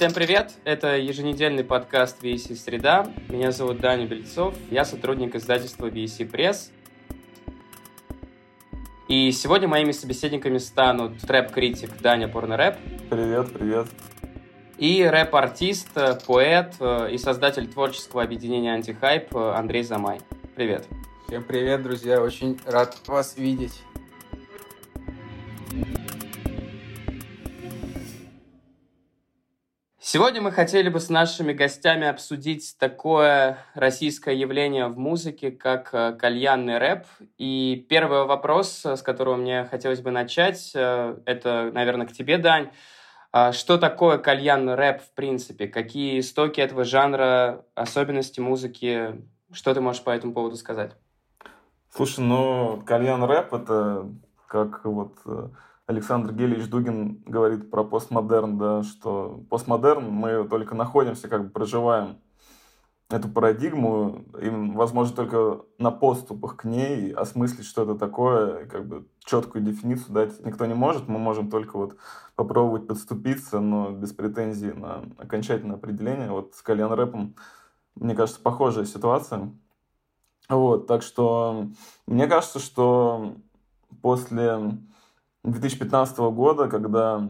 Всем привет! Это еженедельный подкаст VC Среда. Меня зовут Даня Бельцов. Я сотрудник издательства VC Пресс. И сегодня моими собеседниками станут трэп-критик Даня Порнорэп. Привет, привет. И рэп-артист, поэт и создатель творческого объединения «Антихайп» Андрей Замай. Привет. Всем привет, друзья. Очень рад вас видеть. Сегодня мы хотели бы с нашими гостями обсудить такое российское явление в музыке, как э, кальянный рэп. И первый вопрос, с которого мне хотелось бы начать, э, это, наверное, к тебе, Дань. А что такое кальянный рэп в принципе? Какие истоки этого жанра, особенности музыки? Что ты можешь по этому поводу сказать? Слушай, ну, кальян рэп это как вот э, Александр Гелич Дугин говорит про постмодерн, да, что постмодерн мы только находимся, как бы проживаем эту парадигму, и, возможно, только на поступах к ней осмыслить, что это такое, как бы четкую дефиницию дать никто не может, мы можем только вот попробовать подступиться, но без претензий на окончательное определение. Вот с кальян рэпом, мне кажется, похожая ситуация. Вот, так что мне кажется, что после 2015 года, когда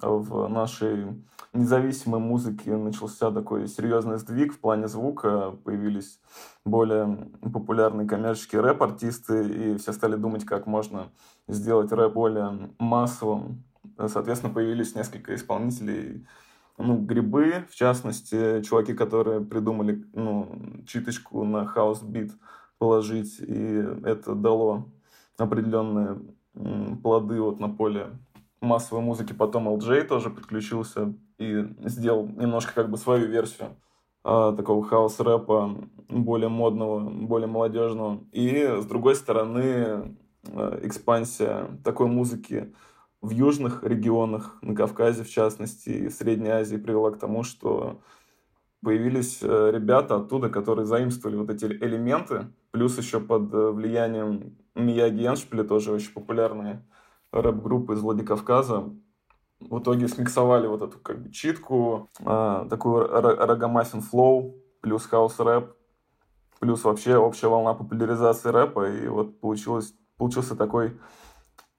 в нашей независимой музыке начался такой серьезный сдвиг в плане звука, появились более популярные коммерческие рэп-артисты, и все стали думать, как можно сделать рэп более массовым. Соответственно, появились несколько исполнителей, ну, грибы, в частности, чуваки, которые придумали, ну, читочку на хаус-бит положить, и это дало определенные плоды вот на поле массовой музыки. Потом LJ тоже подключился и сделал немножко как бы свою версию э, такого хаос-рэпа, более модного, более молодежного. И с другой стороны, э, экспансия такой музыки в южных регионах, на Кавказе в частности, и в Средней Азии привела к тому, что появились э, ребята оттуда, которые заимствовали вот эти элементы, плюс еще под э, влиянием Мияги Эндшпиля, тоже очень популярные рэп-группы из Владикавказа, в итоге смиксовали вот эту как бы читку, э, такую raggamuffin flow, плюс хаус-рэп, плюс вообще общая волна популяризации рэпа, и вот получилось, получился такой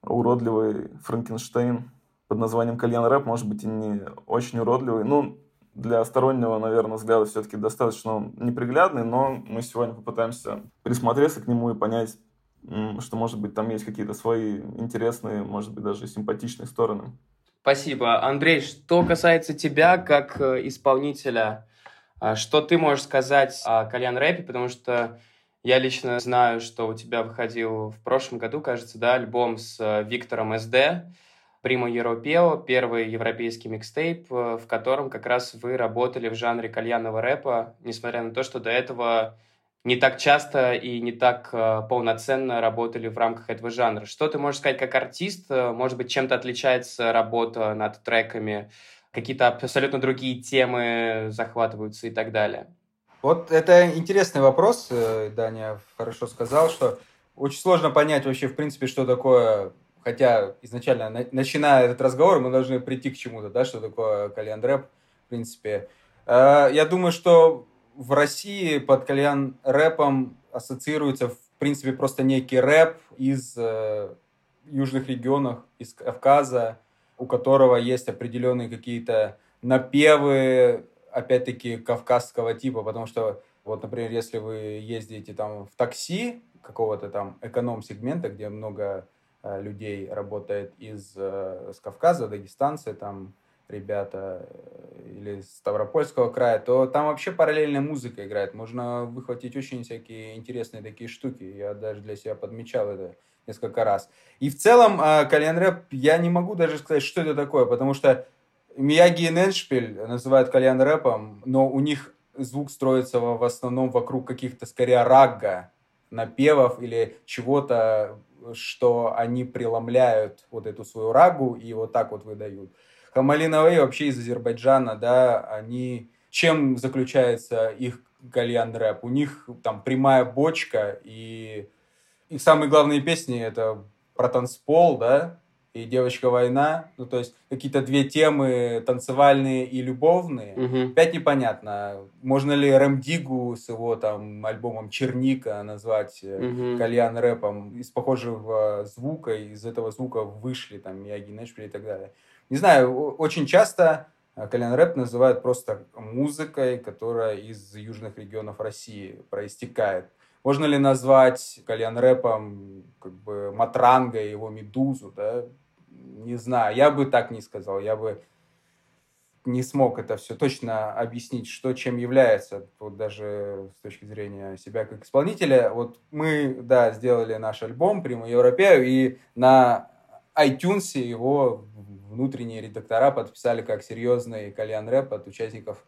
уродливый Франкенштейн под названием кальян рэп, может быть, и не очень уродливый. Ну, для стороннего, наверное, взгляда все-таки достаточно неприглядный, но мы сегодня попытаемся присмотреться к нему и понять, что, может быть, там есть какие-то свои интересные, может быть, даже симпатичные стороны. Спасибо. Андрей, что касается тебя как э, исполнителя, а, что ты можешь сказать о кальян рэпе, потому что я лично знаю, что у тебя выходил в прошлом году, кажется, да, альбом с э, Виктором СД, Primo Europeo, первый европейский микстейп, э, в котором как раз вы работали в жанре кальянного рэпа, несмотря на то, что до этого не так часто и не так э, полноценно работали в рамках этого жанра. Что ты можешь сказать как артист? Э, может быть, чем-то отличается работа над треками? Какие-то абсолютно другие темы захватываются и так далее? Вот это интересный вопрос, Даня хорошо сказал, что очень сложно понять вообще, в принципе, что такое хотя изначально, на, начиная этот разговор, мы должны прийти к чему-то, да, что такое кальян рэп, в принципе. Э, я думаю, что в России под кальян рэпом ассоциируется, в принципе, просто некий рэп из э, южных регионов, из Кавказа, у которого есть определенные какие-то напевы, опять-таки, кавказского типа, потому что, вот, например, если вы ездите там в такси какого-то там эконом-сегмента, где много людей работает из э, с Кавказа, Дагестанцы, там ребята э, или с Ставропольского края, то там вообще параллельная музыка играет. Можно выхватить очень всякие интересные такие штуки. Я даже для себя подмечал это несколько раз. И в целом кальян рэп я не могу даже сказать, что это такое, потому что Мияги и Неншпиль называют кальян рэпом, но у них звук строится в основном вокруг каких-то скорее рагга, напевов или чего-то что они преломляют вот эту свою рагу и вот так вот выдают. Хамалиновые вообще из Азербайджана, да, они... Чем заключается их кальян рэп? У них там прямая бочка и их самые главные песни это про танцпол, да, и «Девочка война». Ну, то есть какие-то две темы танцевальные и любовные. Мгм. Опять непонятно, можно ли Рэм Дигу с его там альбомом «Черника» назвать Мгм. кальян рэпом из похожего звука, из этого звука вышли там Мияги Нэшвилл и так далее. Не знаю, очень часто э, кальян рэп называют просто музыкой, которая из южных регионов России проистекает. Можно ли назвать кальян рэпом как бы Матранга и его Медузу, да? Не знаю, я бы так не сказал, я бы не смог это все точно объяснить, что чем является, вот даже с точки зрения себя как исполнителя. Вот мы, да, сделали наш альбом «Прима Европею», и на iTunes его внутренние редактора подписали как серьезный кальян рэп от участников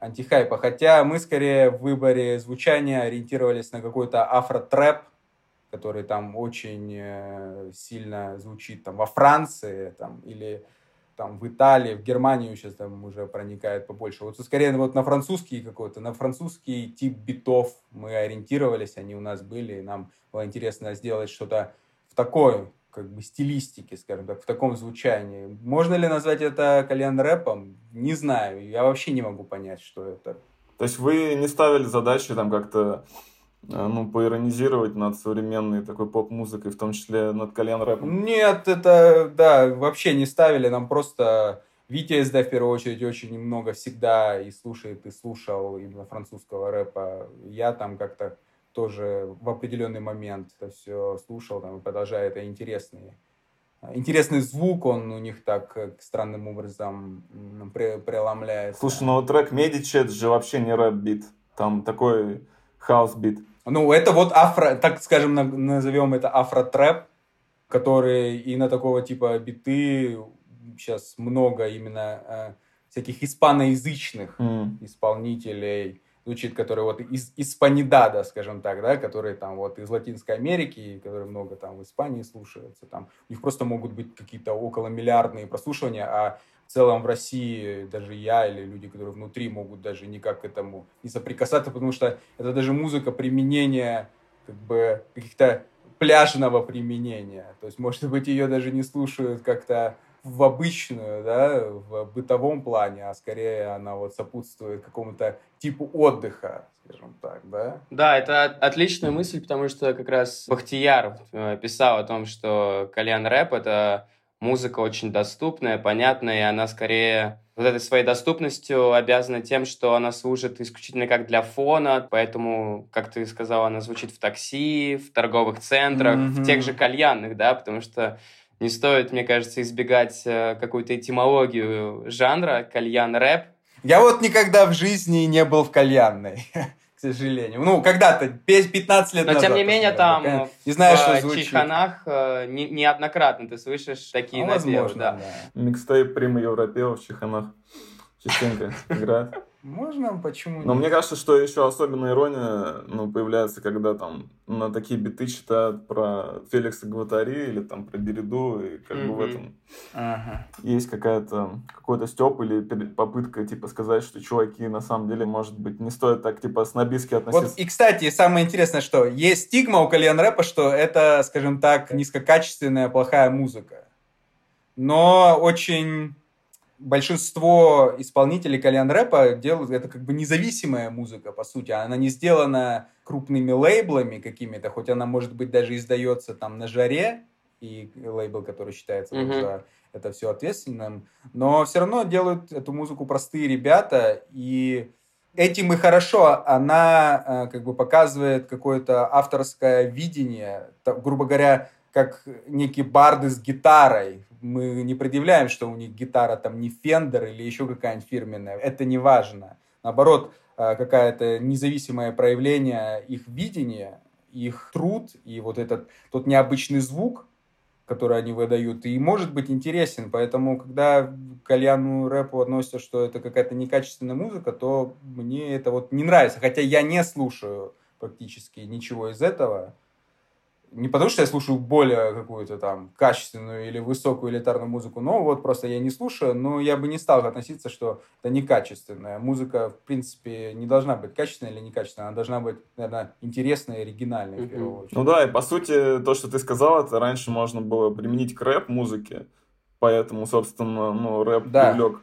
антихайпа. Хотя мы скорее в выборе звучания ориентировались на какой-то афро-трэп, который там очень э, сильно звучит там во Франции там, или там в Италии, в Германию сейчас там уже проникает побольше. Вот скорее вот на французский какой-то, на французский тип битов мы ориентировались, они у нас были, и нам было интересно сделать что-то в такой как бы стилистике, скажем так, в таком звучании. Можно ли назвать это кальян рэпом? Не знаю. Я вообще не могу понять, что это. То есть вы не ставили задачи там как-то ну, поиронизировать над современной такой поп-музыкой, в том числе над кальян рэпом? Нет, это, да, вообще не ставили. Нам просто Витя СД в первую очередь очень много всегда и слушает, и слушал именно французского рэпа. Я там как-то тоже в определенный момент это все слушал, там, и продолжаю, это интересный, интересный звук, он у них так странным образом преломляется. Слушай, ну трек Медичи это же вообще не рэп-бит. Там такой хаус-бит. Ну, это вот афро, так скажем, на- назовем это афро-трэп, который и на такого типа биты сейчас много именно э, всяких испаноязычных М. исполнителей звучит, которые вот из hispanidad а, скажем так, да, которые там вот из Латинской Америки, которые много там в Испании слушаются, там у них просто могут быть какие-то около миллиардные прослушивания, а в целом в России даже я или люди, которые внутри могут даже никак к этому не соприкасаться, потому что это даже музыка применения как бы каких-то пляжного применения. То есть, может быть, ее даже не слушают как-то в обычную, да, в бытовом плане, а скорее она вот сопутствует какому-то типу отдыха, скажем так, да. Да, это от- отличная мысль, потому что как раз Бахтияр э, писал о том, что кальян рэп это музыка очень доступная, понятная, и она скорее вот этой своей доступностью обязана тем, что она служит исключительно как для фона, поэтому, как ты сказал, она звучит в такси, в торговых центрах, в Мгм. тех же кальянных, да, потому что не стоит, мне кажется, избегать э, какую-то этимологию жанра кальян-рэп, Я вот никогда в жизни не был в кальянной, к сожалению. Ну, когда-то, пе- 15 лет Но назад. тем не менее, там да. Не знаю, в что э, звучит. Чайханах э, не- неоднократно ты слышишь такие Ну, напевы, возможно, да. да. Микстейп Прима Европео в Чеханах частенько играет. Можно, почему Но нет? мне кажется, что еще особенная ирония ну, появляется, когда там на такие биты читают про Феликса Гватари или там про Береду, и как бы в этом Ага. есть какая-то какой-то степ или попытка типа сказать, что чуваки на самом деле, может быть, не стоит так типа снобистски Вот, относиться. и, кстати, самое интересное, что есть стигма у кальян рэпа, что это, скажем так, низкокачественная, плохая музыка. Но очень большинство исполнителей кальян рэпа делают это как бы независимая музыка, по сути. Она не сделана крупными лейблами какими-то, хоть она, может быть, даже издается там на жаре, и лейбл, который считается Мгм. за это все ответственным, но все равно делают эту музыку простые ребята, и этим и хорошо, она э, как бы показывает какое-то авторское видение, грубо говоря, как некие барды с гитарой. Мы не предъявляем, что у них гитара там не Фендер или еще какая-нибудь фирменная. Это не важно. Наоборот, э, какое-то независимое проявление их видения, их труд и вот этот тот необычный звук, который они выдают, и может быть интересен. Поэтому, когда к кальяну рэпу относятся, что это какая-то некачественная музыка, то мне это вот не нравится. Хотя я не слушаю практически ничего из этого. Не потому, что я слушаю более какую-то там качественную или высокую элитарную музыку, но вот просто я не слушаю, но я бы не стал относиться, что это некачественная. Музыка, в принципе, не должна быть качественной или некачественной, она должна быть, наверное, интересной и оригинальной, mm-hmm. в первую очередь. Ну да, и по сути, то, что ты сказал, это раньше можно было применить к рэп-музыке, поэтому, собственно, ну, рэп да. привлек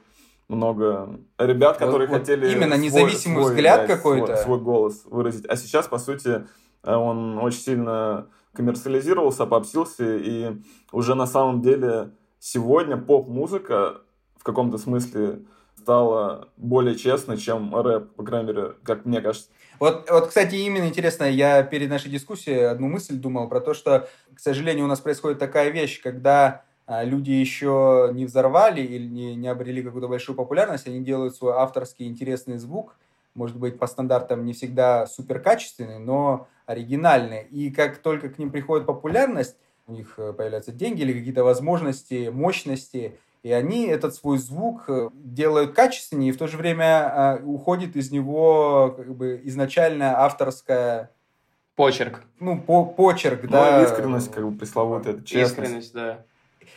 много ребят, которые вот, хотели... Именно независимый свой, взгляд какой-то. Свой, свой голос выразить. А сейчас, по сути, э, он очень сильно коммерциализировался, попсился, и уже на самом деле сегодня поп-музыка в каком-то смысле стала более честной, чем рэп, по крайней мере, как мне кажется. Вот, вот, кстати, именно интересно, я перед нашей дискуссией одну мысль думал про то, что, к сожалению, у нас происходит такая вещь, когда а, люди еще не взорвали или не, не обрели какую-то большую популярность, они делают свой авторский интересный звук, может быть, по стандартам не всегда супер качественный, но оригинальные. И как только к ним приходит популярность, у них э, появляются деньги или какие-то возможности, мощности, и они этот свой звук э, делают качественнее, и в то же время э, уходит из него как бы изначально авторская Почерк. Ну, по почерк, ну, да. искренность, как бы пресловутая, честность. Искренность, да.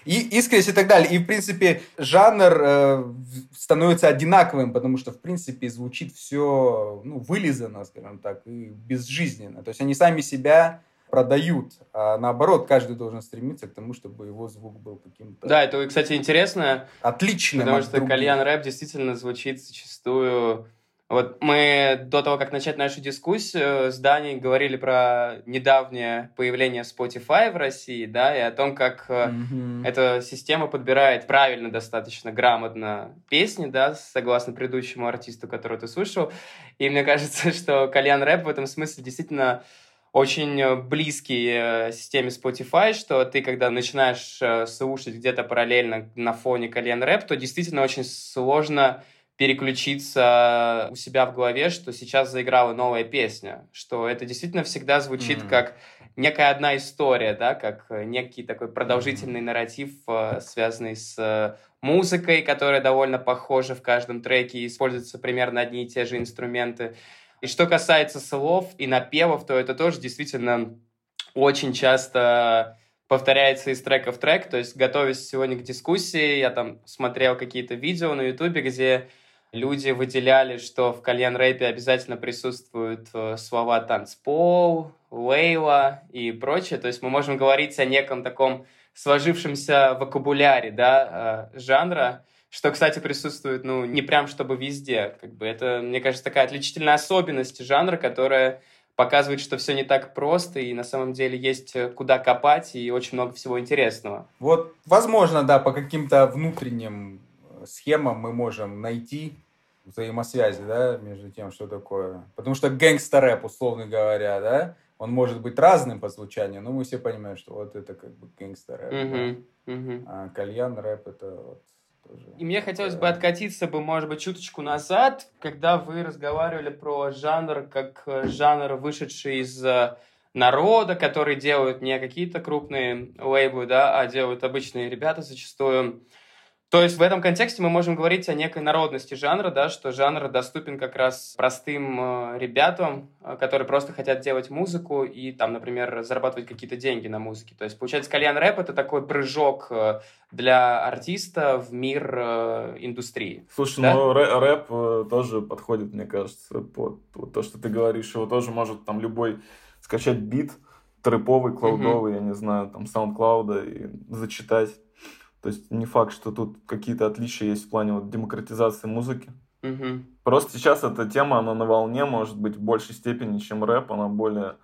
И искренность и так далее. И, в принципе, жанр э, становится одинаковым, потому что, в принципе, звучит все ну, вылизано, скажем так, и безжизненно. То есть они сами себя продают, а наоборот, каждый должен стремиться к тому, чтобы его звук был каким-то... Да, это, кстати, интересно. Отличным Потому что кальян рэп действительно звучит зачастую вот мы до того, как начать нашу дискуссию с Даней говорили про недавнее появление Spotify в России, да, и о том, как mm-hmm. эта система подбирает правильно, достаточно грамотно песни, да, согласно предыдущему артисту, которого ты слушал. И мне кажется, что Кальян Рэп в этом смысле действительно очень близкий э, системе Spotify, что ты, когда начинаешь э, слушать где-то параллельно на фоне Кальян Рэп, то действительно очень сложно переключиться у себя в голове, что сейчас заиграла новая песня, что это действительно всегда звучит mm-hmm. как некая одна история, да, как некий такой продолжительный mm-hmm. нарратив, э, связанный с э, музыкой, которая довольно похожа в каждом треке, и используются примерно одни и те же инструменты. И что касается слов и напевов, то это тоже действительно очень часто повторяется из трека в трек. То есть, готовясь сегодня к дискуссии, я там смотрел какие-то видео на Ютубе, где Люди выделяли, что в кальян рэпе обязательно присутствуют э, слова танцпол, лейла и прочее. То есть мы можем говорить о неком таком сложившемся вокабуляре да, э, жанра, что, кстати, присутствует, ну, не прям чтобы везде. Как бы это, мне кажется, такая отличительная особенность жанра, которая показывает, что все не так просто, и на самом деле есть э, куда копать, и очень много всего интересного. Вот, возможно, да, по каким-то внутренним схемам мы можем найти взаимосвязи, да, между тем, что такое. Потому что гэнгстер-рэп, условно говоря, да, он может быть разным по звучанию, но мы все понимаем, что вот это как бы гэнгстер-рэп. Да? uh-huh. А кальян-рэп это вот тоже... И мне хотелось бы откатиться бы, может быть, чуточку назад, когда вы разговаривали про жанр, как э, жанр, вышедший из э, народа, который делают не какие-то крупные лейблы, да, а делают обычные ребята зачастую. То есть в этом контексте мы можем говорить о некой народности жанра, да, что жанр доступен как раз простым э, ребятам, э, которые просто хотят делать музыку и там, например, зарабатывать какие-то деньги на музыке. То есть получается кальян рэп это такой прыжок э, для артиста в мир индустрии. Слушай, да? ну рэп, рэп тоже подходит, мне кажется, под вот то, что ты говоришь. Его тоже может там любой скачать бит трэповый, клаудовый, mm-hmm. я не знаю, там SoundCloud и зачитать. То есть не факт, что тут какие-то отличия есть в плане вот демократизации музыки. Угу. Просто сейчас эта тема, она на волне, может быть, в большей степени, чем рэп, она более,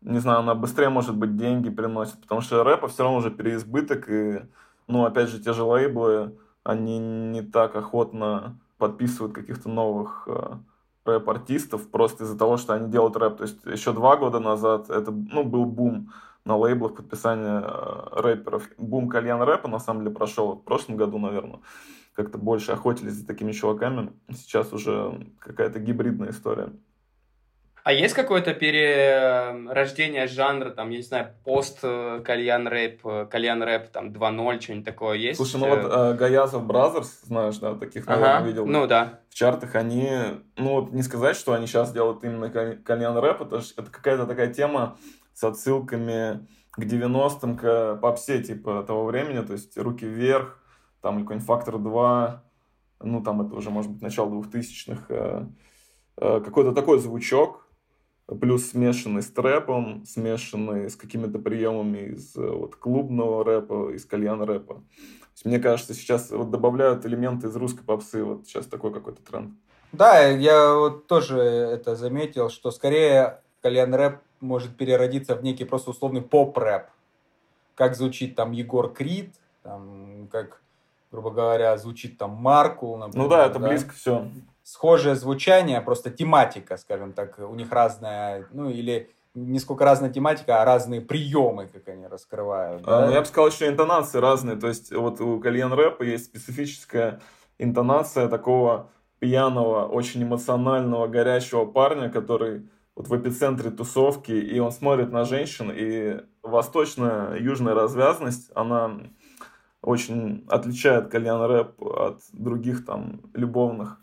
не знаю, она быстрее, может быть, деньги приносит, потому что рэпа все равно уже переизбыток, и, ну, опять же, те же лейблы, они не так охотно подписывают каких-то новых э, рэп-артистов просто из-за того, что они делают рэп. То есть еще два года назад это, ну, был бум на лейблах подписания э, рэперов. Бум кальян рэпа на самом деле прошел в прошлом году, наверное. Как-то больше охотились за такими чуваками. Сейчас уже какая-то гибридная история. А есть какое-то перерождение жанра, там, я не знаю, пост э, кальян рэп, э, кальян рэп, там, 2.0, что-нибудь такое есть? Слушай, ну вот э, Gayazov Brothers, знаешь, да, таких, наверное, ага, видел. Ну да. В чартах они, ну вот не сказать, что они сейчас делают именно кальян рэп, это, это какая-то такая тема, с отсылками к 90-м, к попсе типа того времени, то есть «Руки вверх», там какой-нибудь «Фактор 2», ну, там это уже, может быть, начало 2000-х, э, э, какой-то такой звучок, плюс смешанный с трэпом, смешанный с какими-то приемами из э, вот, клубного рэпа, из кальян рэпа. Мне кажется, сейчас вот добавляют элементы из русской попсы, вот сейчас такой какой-то тренд. Да, я вот тоже это заметил, что скорее кальян рэп может переродиться в некий просто условный поп-рэп. Как звучит там Егор Крид, там, как, грубо говоря, звучит там Маркул. Например, ну да, это да? близко все. Схожее звучание, просто тематика, скажем так, у них разная, ну или не сколько разная тематика, а разные приемы, как они раскрывают. А, да? ну, я бы сказал, что интонации разные. То есть вот у кальян рэпа есть специфическая интонация такого пьяного, очень эмоционального, горячего парня, который вот в эпицентре тусовки, и он смотрит на женщин, и восточная, южная развязность, она очень отличает кальян рэп от других там любовных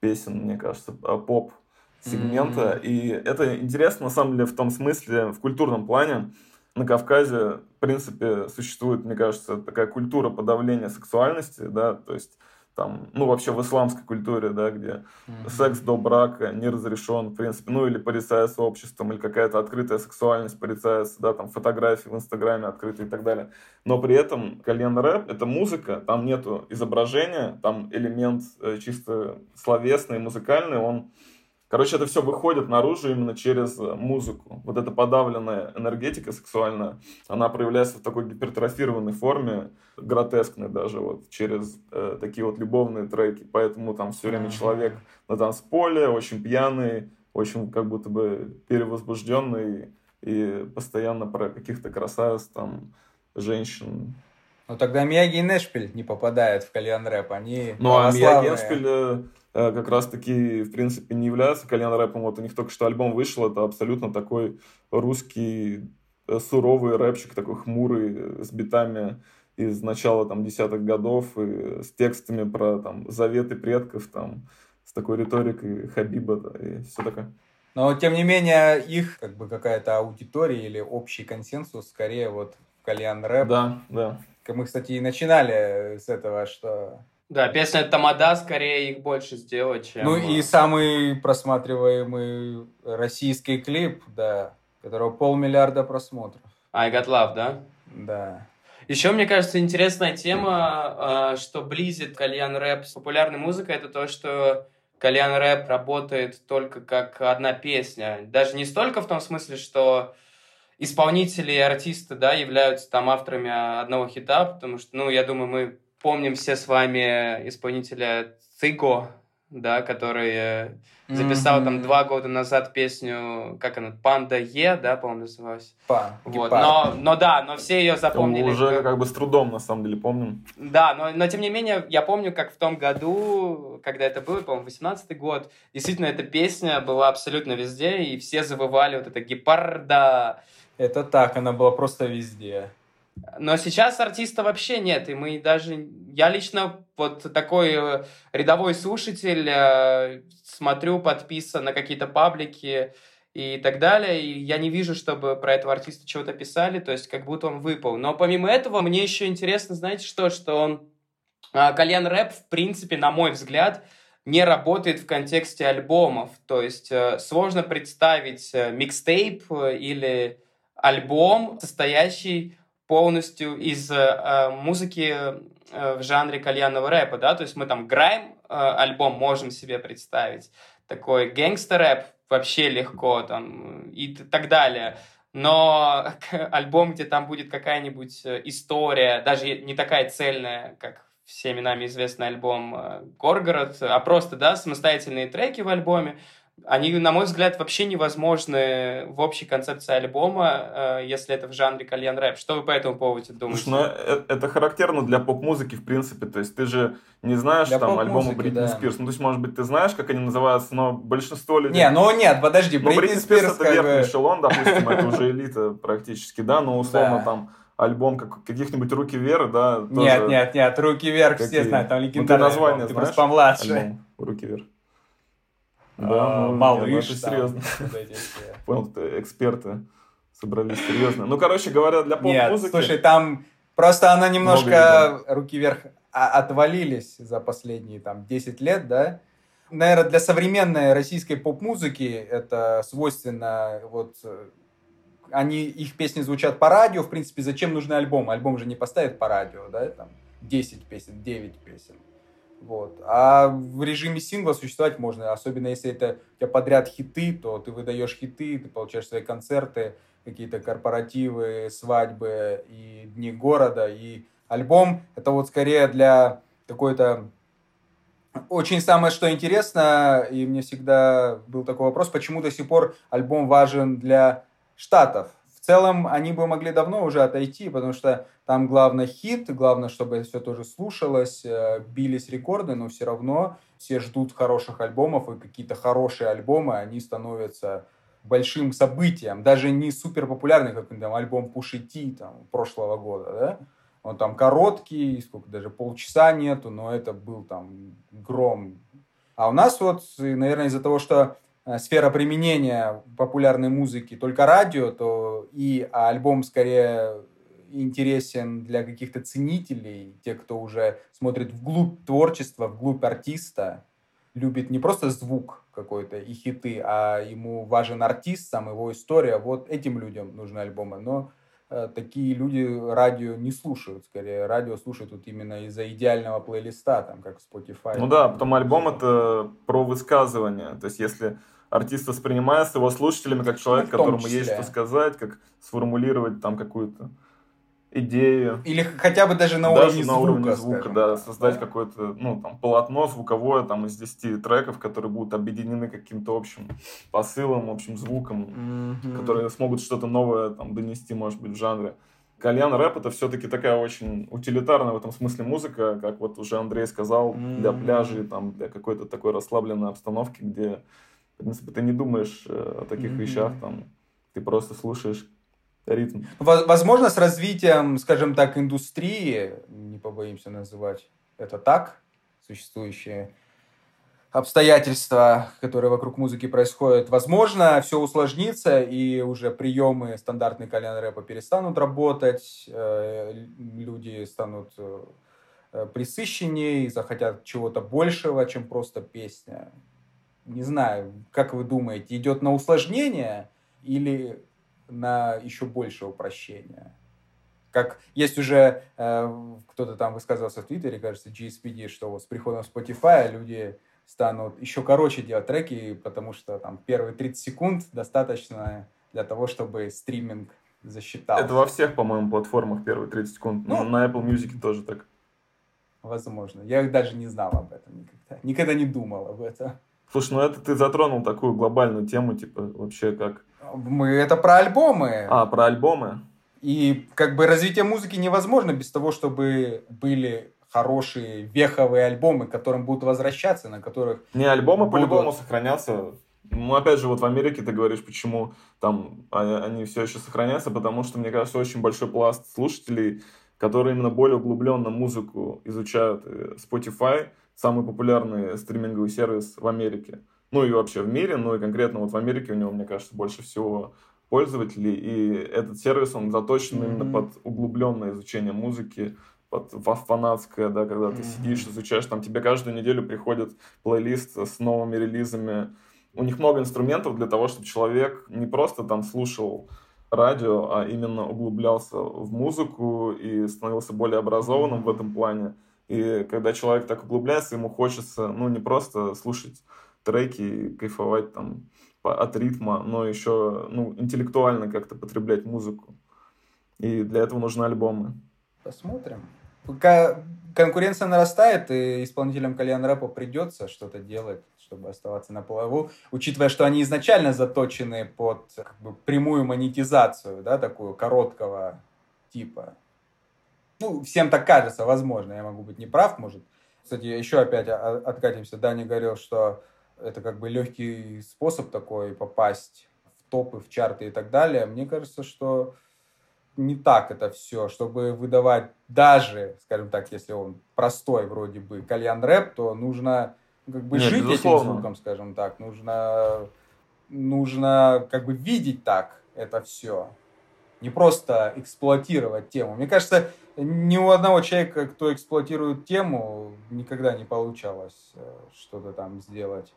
песен, мне кажется, а, поп сегмента. Mm-hmm. И это интересно, на самом деле, в том смысле, в культурном плане. На Кавказе, в принципе, существует, мне кажется, такая культура подавления сексуальности, да, то есть там, ну, вообще в исламской культуре, да, где mm-hmm. секс до брака не разрешен, в принципе, ну, или порицается обществом, или какая-то открытая сексуальность порицается, да, там, фотографии в Инстаграме открытые и так далее. Но при этом кальян рэп — это музыка, там нету изображения, там элемент э, чисто словесный, музыкальный, он Короче, это все выходит наружу именно через э, музыку. Вот эта подавленная энергетика сексуальная, она проявляется в такой гипертрофированной форме, гротескной даже, вот, через э, такие вот любовные треки. Поэтому там все время человек на танцполе, очень пьяный, очень как будто бы перевозбужденный и постоянно про каких-то красавиц, там, женщин. Ну тогда Мияги и Нэшпиль не попадают в кальян рэп, они Ну а Мияги и Нэшпиль э, как раз-таки, в принципе, не являются кальян рэпом. Вот у них только что альбом вышел, это абсолютно такой русский э, суровый рэпчик, такой хмурый, э, с битами из начала там десятых годов, и с текстами про там заветы предков, там, с такой риторикой Хабиба да, и все такое. Но, тем не менее, их как бы какая-то аудитория или общий консенсус скорее вот в кальян рэп. Да, да. Мы, кстати, и начинали с этого, что да, песня Тамада скорее их больше сделать, чем... Ну и самый просматриваемый российский клип, да, которого полмиллиарда просмотров. I Got Love, да? Да. Еще, мне кажется, интересная тема, а, что близит кальян рэп с популярной музыкой, это то, что кальян рэп работает только как одна песня. Даже не столько в том смысле, что исполнители и артисты, да, являются там авторами одного хита, потому что, ну, я думаю, мы помним все с вами исполнителя Циго, да, который э, записал mm-hmm. там два года назад песню, как она, Панда Е, да, по-моему, называлась. Па, вот. но, но да, но все ее запомнили. Уже как... как бы с трудом, на самом деле, помним. Да, но, но тем не менее, я помню, как в том году, когда это было, по-моему, 18 год, действительно, эта песня была абсолютно везде, и все завывали вот это гепарда. Это так, она была просто везде. Но сейчас артиста вообще нет, и мы даже... Я лично вот такой э, рядовой слушатель, э, смотрю, подписан на какие-то паблики и так далее, и я не вижу, чтобы про этого артиста чего-то писали, то есть как будто он выпал. Но помимо этого, мне еще интересно, знаете что, что он... А, кальян рэп, в принципе, на мой взгляд, не работает в контексте альбомов. То есть э, сложно представить микстейп или альбом, состоящий полностью из э, музыки э, в жанре кальянного рэпа, да, то есть мы там грайм э, альбом можем себе представить, такой гэнгстер-рэп вообще легко там и так далее. Но альбом, где там будет какая-нибудь э, история, даже не такая цельная, как всеми нами известный альбом э, Горгород, а просто, да, самостоятельные треки в альбоме, они, на мой взгляд, вообще невозможны в общей концепции альбома, э, если это в жанре кальян рэп. Что вы по этому поводу думаете? Слушай, ну, э, это характерно для поп-музыки, в принципе. То есть ты же не знаешь для там альбомы Бритни да. Спирс. Ну, то есть, может быть, ты знаешь, как они называются, но большинство людей... Не, ну нет, подожди, ну, Бритни, Спирс, это верхний бы... эшелон, допустим, это уже элита практически, да, но условно там альбом как, каких-нибудь «Руки вверх», да? Нет, нет, нет, «Руки вверх» все знают, там легендарный ну, ты название ты знаешь? просто помладше. «Руки вверх». Да, а, ну, малыш. это серьезно. Понял, ты эксперты собрались серьезно. Ну, короче говоря, для поп-музыки... Нет, слушай, там просто она немножко руки вверх отвалились за последние там 10 лет, да? Наверное, для современной российской поп-музыки это свойственно вот они, их песни звучат по радио, в принципе, зачем нужны альбомы? Альбом же не поставит по радио, да, там 10 песен, 9 песен. Вот. А в режиме сингла существовать можно, особенно если это у тебя подряд хиты, то ты выдаешь хиты, ты получаешь свои концерты, какие-то корпоративы, свадьбы и дни города. И альбом это вот скорее для какой-то... Очень самое, что интересно, и мне всегда был такой вопрос, почему до сих пор альбом важен для Штатов. В целом они бы могли давно уже отойти, потому что там главное хит, главное, чтобы все тоже слушалось, э, бились рекорды, но все равно все ждут хороших альбомов, и какие-то хорошие альбомы, они становятся большим событием, даже не супер популярный, как там, альбом Пуши Ти там, прошлого года, да? Он там короткий, сколько даже полчаса нету, но это был там гром. А у нас вот, наверное, из-за того, что сфера применения популярной музыки только радио, то и альбом скорее интересен для каких-то ценителей, тех, кто уже смотрит вглубь творчества, вглубь артиста, любит не просто звук какой-то и хиты, а ему важен артист, сам его история. Вот этим людям нужны альбомы. Но э, такие люди радио не слушают, скорее радио слушают вот именно из-за идеального плейлиста, там как Spotify. Ну да, потом альбом это про высказывание. То есть если артист воспринимается его слушателями как человек, ну, которому числе. есть что сказать, как сформулировать там какую-то идею. Или хотя бы даже на даже уровне на звука. уровне звука, да, создать да. какое-то, ну, там, полотно звуковое, там, из 10 треков, которые будут объединены каким-то общим посылом, общим звуком, mm-hmm. которые смогут что-то новое, там, донести, может быть, в жанре. Кальян рэп это все-таки такая очень утилитарная в этом смысле музыка, как вот уже Андрей сказал, mm-hmm. для пляжей, там, для какой-то такой расслабленной обстановки, где в принципе, ты не думаешь э, о таких mm-hmm. вещах, там, ты просто слушаешь ритм. Возможно, с развитием, скажем так, индустрии, не побоимся называть это так, существующие обстоятельства, которые вокруг музыки происходят, возможно, все усложнится, и уже приемы стандартной кальян рэпа перестанут работать, э, люди станут э, присыщеннее, захотят чего-то большего, чем просто песня не знаю, как вы думаете, идет на усложнение или на еще большее упрощение? Как есть уже, э, кто-то там высказывался в Твиттере, кажется, GSPD, что вот с приходом Spotify люди станут еще короче делать треки, потому что там первые 30 секунд достаточно для того, чтобы стриминг засчитал. Это во всех, по-моему, платформах первые 30 секунд. Ну, на Apple Music тоже так. Возможно. Я даже не знал об этом никогда. Никогда не думал об этом. Слушай, ну это ты затронул такую глобальную тему, типа, вообще как... Мы это про альбомы. А, про альбомы. И как бы развитие музыки невозможно без того, чтобы были хорошие веховые альбомы, к которым будут возвращаться, на которых... Не, альбомы будут... по-любому сохранятся. Ну, опять же, вот в Америке ты говоришь, почему там они все еще сохраняются, потому что, мне кажется, очень большой пласт слушателей, которые именно более углубленно музыку изучают. Spotify — самый популярный стриминговый сервис в Америке. Ну и вообще в мире, ну и конкретно вот в Америке у него, мне кажется, больше всего пользователей. И этот сервис, он заточен mm-hmm. именно под углубленное изучение музыки, под фанатское, да, когда mm-hmm. ты сидишь, изучаешь, там тебе каждую неделю приходит плейлист с новыми релизами. У них много инструментов для того, чтобы человек не просто там слушал радио, а именно углублялся в музыку и становился более образованным mm-hmm. в этом плане. И когда человек так углубляется, ему хочется, ну, не просто слушать треки кайфовать там от ритма, но еще, ну, интеллектуально как-то потреблять музыку. И для этого нужны альбомы. Посмотрим. Пока конкуренция нарастает, и исполнителям кальян рэпа придется что-то делать, чтобы оставаться на плаву, учитывая, что они изначально заточены под как бы, прямую монетизацию, да, такую короткого типа. Ну, всем так кажется, возможно, я могу быть неправ, может. Кстати, еще опять откатимся. Даня говорил, что это как бы легкий способ такой попасть в топы, в чарты и так далее. Мне кажется, что не так это все. Чтобы выдавать даже, скажем так, если он простой вроде бы кальян рэп, то нужно как бы Нет, жить безусловно. этим звуком, скажем так. Нужно, нужно как бы видеть так это все. Не просто эксплуатировать тему. Мне кажется, ни у одного человека, кто эксплуатирует тему, никогда не получалось э, что-то там сделать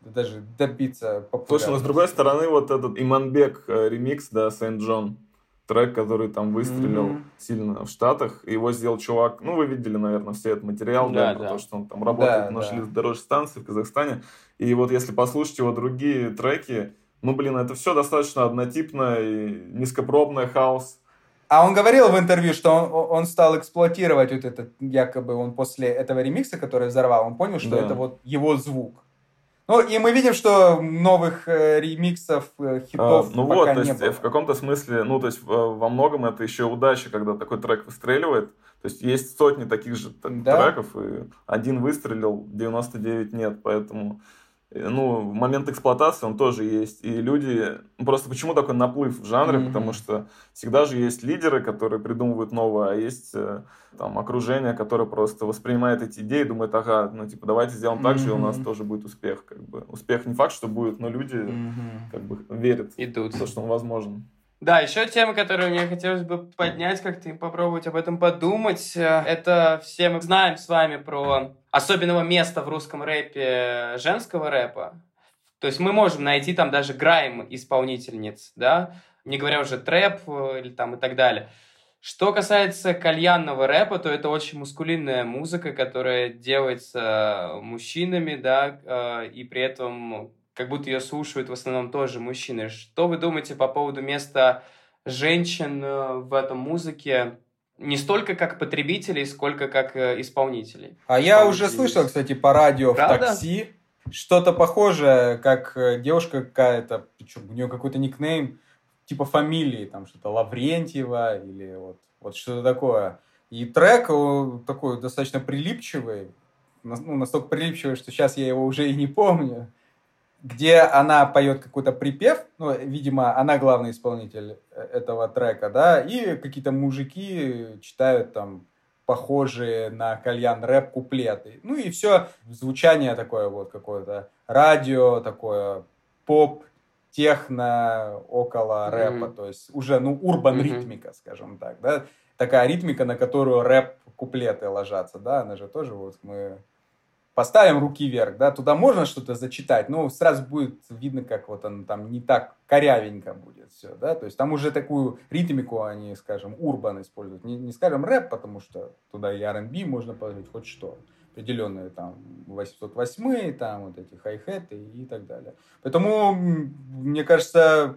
даже добиться популярности. Слушай, но с другой стороны, вот этот Иманбек э, ремикс, да, Сент-Джон, трек, который там выстрелил mm-hmm. сильно в Штатах. Его сделал чувак, ну, вы видели, наверное, все этот материал, да, да, да. то, что он там работает да, на да. железнодорожной станции в Казахстане. И вот если послушать его другие треки, ну, блин, это все достаточно однотипно и низкопробное хаос. А он говорил в интервью, что он, он стал эксплуатировать вот этот, якобы он после этого ремикса, который взорвал, он понял, что да. это вот его звук. Ну, и мы видим, что новых э, ремиксов, э, хитов а, Ну пока вот, то есть было. в каком-то смысле, ну, то есть во многом это еще удача, когда такой трек выстреливает. То есть есть сотни таких же да? треков, и один выстрелил, 99 нет, поэтому ну, момент эксплуатации, он тоже есть. И люди... Ну, просто почему такой наплыв в жанре? Mm-hmm. Потому что всегда же есть лидеры, которые придумывают новое, а есть э, там окружение, которое просто воспринимает эти идеи и думает, ага, ну, типа, давайте сделаем mm-hmm. так же, и у нас тоже будет успех. Как бы. Успех не факт, что будет, но люди mm-hmm. как бы верят Идут. в то, что он возможен. Да, еще тема, которую мне хотелось бы поднять, как-то попробовать об этом подумать, э, это все мы знаем с вами про особенного места в русском рэпе женского рэпа. То есть мы можем найти там даже грайм исполнительниц, да, не говоря уже трэп э, или там и так далее. Что касается кальянного рэпа, то это очень мускулинная музыка, которая делается мужчинами, да, э, и при этом как будто ее слушают в основном тоже мужчины. Что вы думаете по поводу места женщин э, в этом музыке? Не столько как потребителей, сколько как э, исполнителей. А я уже слышал, кстати, по радио Правда? в такси что-то похожее, как э, девушка какая-то, у нее какой-то никнейм, типа фамилии, там что-то Лаврентьева или вот, вот что-то такое. И трек такой достаточно прилипчивый, ну, настолько прилипчивый, что сейчас я его уже и не помню где она поет какой-то припев, ну, видимо, она главный исполнитель э, этого трека, да, и какие-то мужики читают там похожие на кальян рэп куплеты. Ну и все, звучание такое вот какое-то, радио такое, поп, техно, около mm-hmm. рэпа, то есть уже, ну, урбан mm-hmm. ритмика, скажем так, да, такая ритмика, на которую рэп куплеты ложатся, да, она же тоже вот мы поставим руки вверх, да, туда можно что-то зачитать, но сразу будет видно, как вот он там не так корявенько будет все, да, то есть там уже такую ритмику они, скажем, урбан используют, не, не скажем рэп, потому что туда и R&B можно положить, хоть что, определенные там 808, там вот эти хай-хеты и так далее. Поэтому, мне кажется,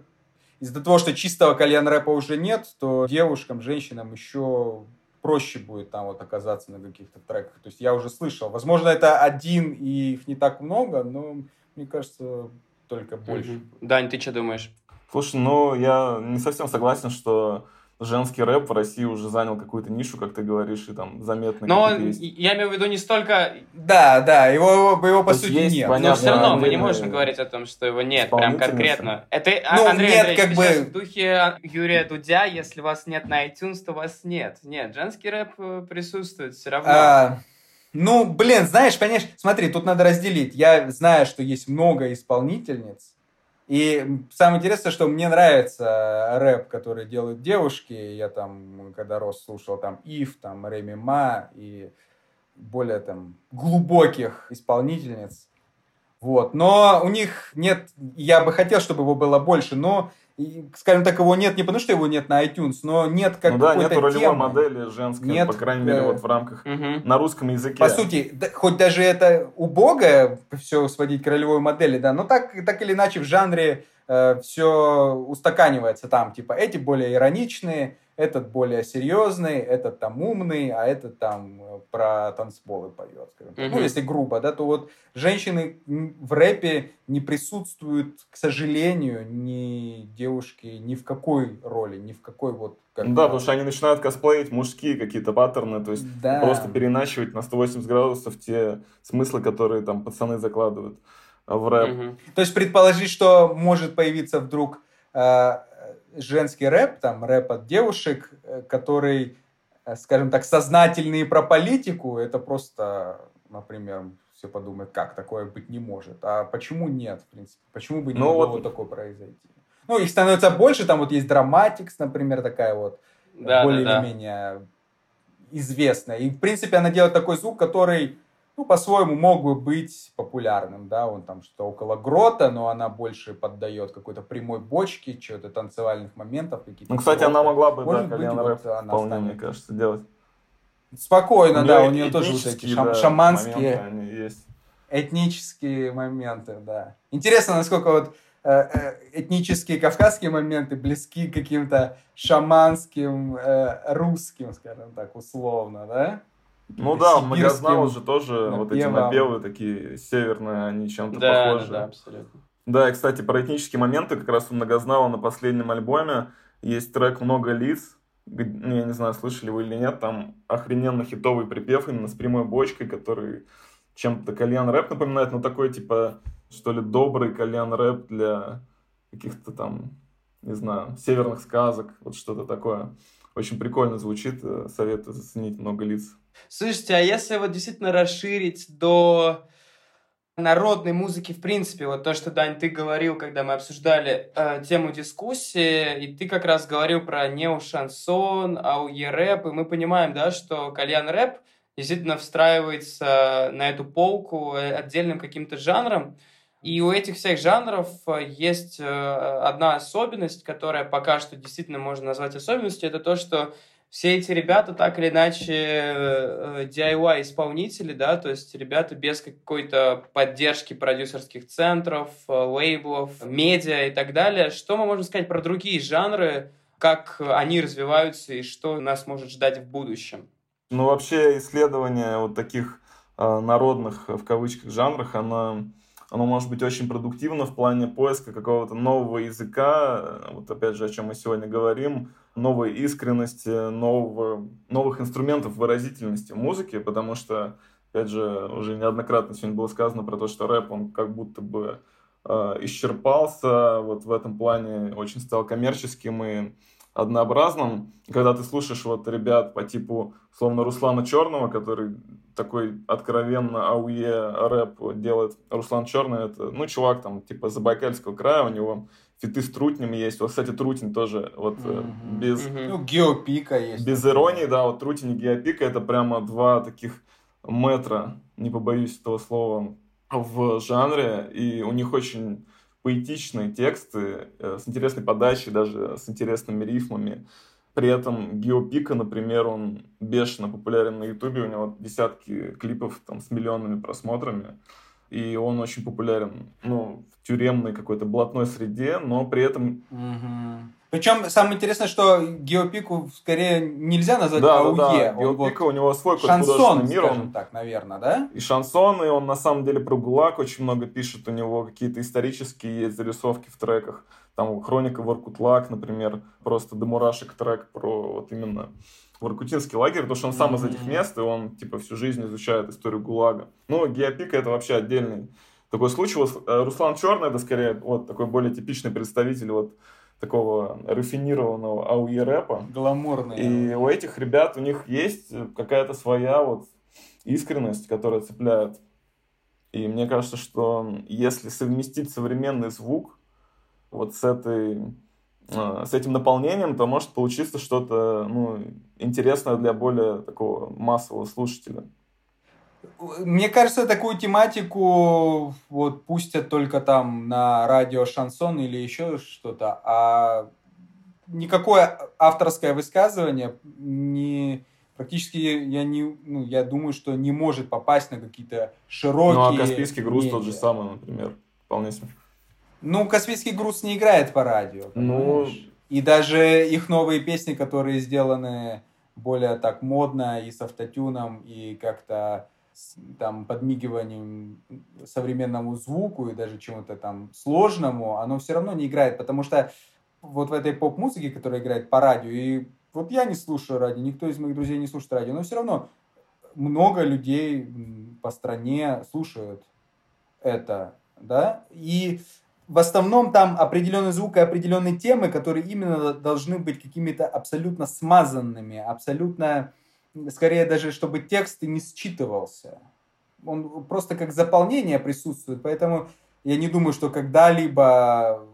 из-за того, что чистого кальян рэпа уже нет, то девушкам, женщинам еще проще будет там вот оказаться на каких-то треках. То есть я уже слышал. Возможно, это один, и их не так много, но мне кажется, только больше. Mm-hmm. Дань, ты что думаешь? Слушай, ну я не совсем согласен, что женский рэп в России уже занял какую-то нишу, как ты говоришь, и там заметно. Но он, я имею в виду не столько... Да, да, его, его по сути есть, нет. Понятно, Но все равно мы не можем говорить о том, что его нет, прям конкретно. Это, а, ну, Андрей, нет, Андрей, как бы... в духе Юрия Дудя, если вас нет на iTunes, то вас нет. Нет, женский рэп э, присутствует все равно. А... Ну, блин, знаешь, конечно, смотри, тут надо разделить. Я знаю, что есть много исполнительниц, и самое интересное, что мне нравится рэп, который делают девушки. Я там, когда рос, слушал там Ив, там Реми Ма и более там глубоких исполнительниц. Вот. Но у них нет, я бы хотел, чтобы его было больше, но и, скажем так, его нет не потому, что его нет на iTunes, но нет как ну да, нет ролевой темы. модели женской, нет, по крайней мере, вот в рамках угу. на русском языке. По сути, да, хоть даже это убого все сводить к ролевой модели, да, но так, так или иначе в жанре э, все устаканивается там, типа, эти более ироничные, этот более серьезный, этот там умный, а этот там э, про танцполы поет. Mm-hmm. Ну, если грубо, да, то вот женщины в рэпе не присутствуют, к сожалению, ни девушки ни в какой роли, ни в какой вот... Как да, потому что они начинают косплеить мужские какие-то паттерны, то есть да. просто переначивать на 180 градусов те смыслы, которые там пацаны закладывают в рэп. Mm-hmm. То есть предположить, что может появиться вдруг э, женский рэп, там рэп от девушек, э, который, э, скажем так, сознательный про политику, это просто, например, все подумают, как такое быть не может. А почему нет, в принципе? Почему бы не ну, могло вот такое произойти? Ну, их становится больше, там вот есть Драматикс, например, такая вот, да, более-менее да, да. известная. И, в принципе, она делает такой звук, который, ну, по-своему мог бы быть популярным, да, он там что-то около грота, но она больше поддает какой-то прямой бочке, что-то танцевальных моментов какие-то. Ну, кстати, гроты. она могла бы, Может да, быть, вот вполне, станет... мне кажется, делать. Спокойно, у да, у нее тоже вот эти шам- да, шаманские есть. этнические моменты, да. Интересно, насколько вот э, э, этнические кавказские моменты близки к каким-то шаманским э, русским, скажем так, условно, да? Ну да, многознал же тоже напевам. вот эти напевы такие северные, они чем-то да, похожи. Да, абсолютно. Да, и, кстати, про этнические моменты как раз у многознала на последнем альбоме есть трек «Много лиц», ну, я не знаю, слышали вы или нет, там охрененно хитовый припев именно с прямой бочкой, который чем-то кальян рэп напоминает, но такой, типа, что ли, добрый кальян рэп для каких-то там, не знаю, северных сказок, вот что-то такое. Очень прикольно звучит, э, советую заценить много лиц. Слушайте, а если вот действительно расширить до народной музыки в принципе, вот то, что, Дань, ты говорил, когда мы обсуждали э, тему дискуссии, и ты как раз говорил про нео-шансон, ауе-рэп, и мы понимаем, да, что кальян-рэп действительно встраивается на эту полку э, отдельным каким-то жанром, и у этих всех жанров э, есть э, одна особенность, которая пока что действительно можно назвать особенностью, это то, что все эти ребята так или иначе э, DIY исполнители, да, то есть ребята без какой-то поддержки продюсерских центров, лейблов, медиа и так далее. Что мы можем сказать про другие жанры, как они развиваются и что нас может ждать в будущем? Ну, вообще исследование вот таких народных, в кавычках, жанрах, оно, оно может быть очень продуктивно в плане поиска какого-то нового языка, вот опять же, о чем мы сегодня говорим, новой искренности, нового, новых инструментов выразительности музыки, потому что, опять же, уже неоднократно сегодня было сказано про то, что рэп, он как будто бы э, исчерпался, вот в этом плане очень стал коммерческим и однообразным. Когда ты слушаешь вот ребят по типу, словно Руслана Черного, который такой откровенно ауе рэп делает. Руслан Черный, это, ну, чувак там типа Забайкальского края, у него фиты с Трутнем есть. Вот, кстати, Трутень тоже вот mm-hmm. без... Mm-hmm. Ну, Геопика есть. Без иронии, да, вот Трутень и Геопика это прямо два таких метра, не побоюсь этого слова, в жанре. И у них очень поэтичные тексты э, с интересной подачей, даже с интересными рифмами. При этом Геопика, например, он бешено популярен на Ютубе, у него десятки клипов там с миллионными просмотрами и он очень популярен, ну, в тюремной какой-то блатной среде, но при этом... Угу. Причем самое интересное, что Геопику скорее нельзя назвать да, АУЕ. Да, да. Геопика, вот у него свой шансон, мир. скажем он... так, наверное, да? И шансон, и он на самом деле про ГУЛАГ очень много пишет, у него какие-то исторические есть зарисовки в треках. Там Хроника Воркутлак, например, просто до мурашек трек про вот именно Воркутинский лагерь, потому что он сам из этих мест, и он, типа, всю жизнь изучает историю ГУЛАГа. Ну, Геопика — это вообще отдельный такой случай. Вот, э, Руслан Черный — это скорее вот такой более типичный представитель вот такого рафинированного ауе рэпа. Гламурный. И у этих ребят, у них есть какая-то своя вот искренность, которая цепляет. И мне кажется, что если совместить современный звук вот с этой а, с этим наполнением, то может получиться что-то ну, интересное для более такого массового слушателя. Мне кажется, такую тематику вот пустят только там на радио шансон или еще что-то, а никакое авторское высказывание не практически я не ну я думаю, что не может попасть на какие-то широкие. Ну а Каспийский груз медиа. тот же самый, например, вполне себе. Ну, Каспийский груз не играет по радио. Ну... И даже их новые песни, которые сделаны более так модно и с автотюном, и как-то там подмигиванием современному звуку и даже чему-то там сложному, оно все равно не играет, потому что вот в этой поп-музыке, которая играет по радио, и вот я не слушаю радио, никто из моих друзей не слушает радио, но все равно много людей по стране слушают это, да, и в основном там определенный звук и определенные темы, которые именно должны быть какими-то абсолютно смазанными, абсолютно, скорее даже, чтобы текст не считывался. Он просто как заполнение присутствует, поэтому я не думаю, что когда-либо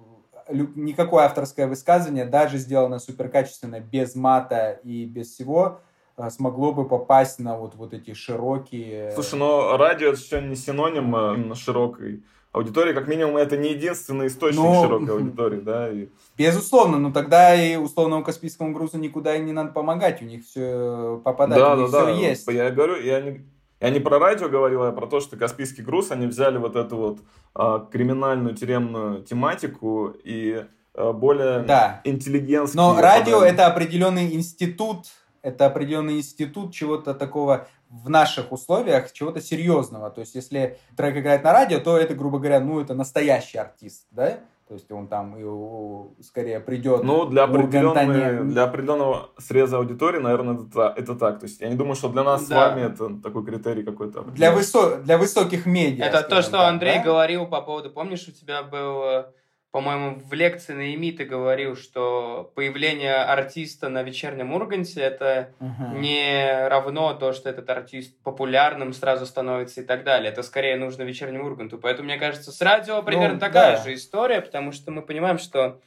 никакое авторское высказывание, даже сделано суперкачественно, без мата и без всего, а, смогло бы попасть на вот, вот эти широкие... Слушай, но радио это еще не синоним именно широкой аудитории. Как минимум, это не единственный источник но... широкой аудитории, да? И... Безусловно, но тогда и условному Каспийскому грузу никуда и не надо помогать, у них все попадать, да, у них да, все да. есть. Я говорю, я не, я не про радио говорил, а про то, что Каспийский груз, они взяли вот эту вот а, криминальную тюремную тематику и а, более да. интеллигентский. Но радио это определенный институт, это определенный институт чего-то такого в наших условиях, чего-то серьезного. То есть, если трек играет на радио, то это, грубо говоря, ну, это настоящий артист, да? То есть он там и, скорее придет. Ну, для, определенной, для определенного среза аудитории, наверное, это, это так. То есть я не думаю, что для нас да. с вами это такой критерий какой-то. Для, высо... для высоких медиа. Это то, что так, Андрей да? говорил по поводу, помнишь, у тебя был э, по-моему, в лекции на ЕМИ ты говорил, что появление артиста на вечернем Урганте это угу. не равно то, что этот артист популярным сразу становится и так далее. Это скорее нужно вечернему Урганту. Поэтому, мне кажется, с радио примерно ну, такая да. же история, потому что мы понимаем, что...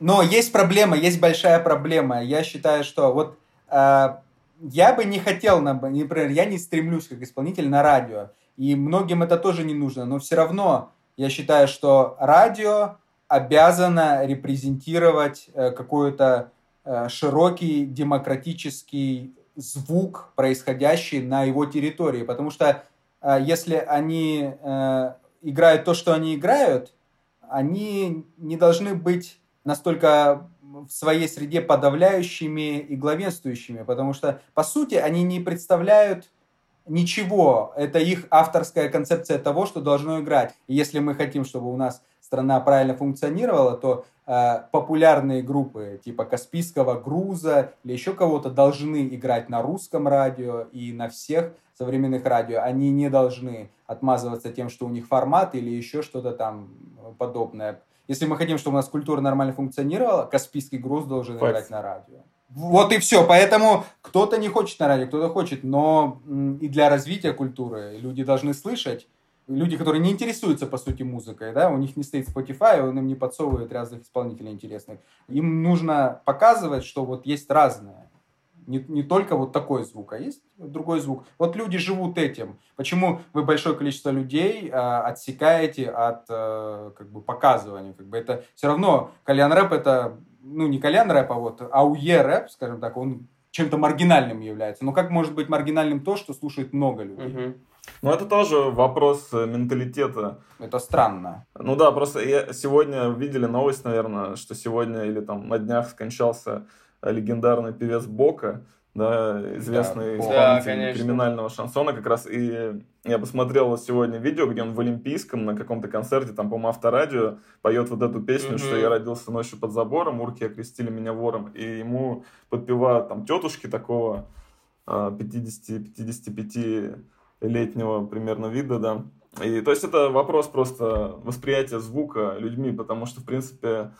Но есть проблема, есть большая проблема. Я считаю, что вот э, я бы не хотел, например, я не стремлюсь как исполнитель на радио. И многим это тоже не нужно. Но все равно я считаю, что радио обязана репрезентировать э, какой-то э, широкий демократический звук, происходящий на его территории. Потому что э, если они играют то, что они играют, они не должны быть настолько в своей среде подавляющими и главенствующими, потому что, по сути, они не представляют ничего. Это их авторская концепция того, что должно играть. И если мы хотим, чтобы у нас страна правильно функционировала, то э, популярные группы типа Каспийского груза или еще кого-то должны играть на русском радио и на всех современных радио. Они не должны отмазываться тем, что у них формат или еще что-то там подобное. Если мы хотим, чтобы у нас культура нормально функционировала, Каспийский груз должен Факт. играть на радио. Вот и все. Поэтому кто-то не хочет на радио, кто-то хочет. Но и для развития культуры люди должны слышать люди, которые не интересуются, по сути, музыкой, да, у них не стоит Spotify, он им не подсовывает разных исполнителей интересных. Им нужно показывать, что вот есть разное. Не, не только вот такой звук, а есть другой звук. Вот люди живут этим. Почему вы большое количество людей а, отсекаете от а, как бы показывания? Как бы это все равно кальян рэп это ну не кальян рэп, а вот ауе рэп, скажем так, он чем-то маргинальным является. Но как может быть маргинальным то, что слушает много людей? Uh-huh. Ну, это тоже вопрос э, менталитета. Это странно. Ну да, просто я, сегодня видели новость, наверное, что сегодня или там на днях скончался легендарный певец Бока, да, известный да, исполнитель да, криминального шансона как раз. И я посмотрел сегодня видео, где он в Олимпийском на каком-то концерте, там, по-моему, авторадио, поет вот эту песню, mm-hmm. что я родился ночью под забором, урки окрестили меня вором. И ему подпевают там тетушки такого 50-55 а, примерно вида, да. И, то есть это вопрос просто восприятия звука людьми, потому что, в принципе,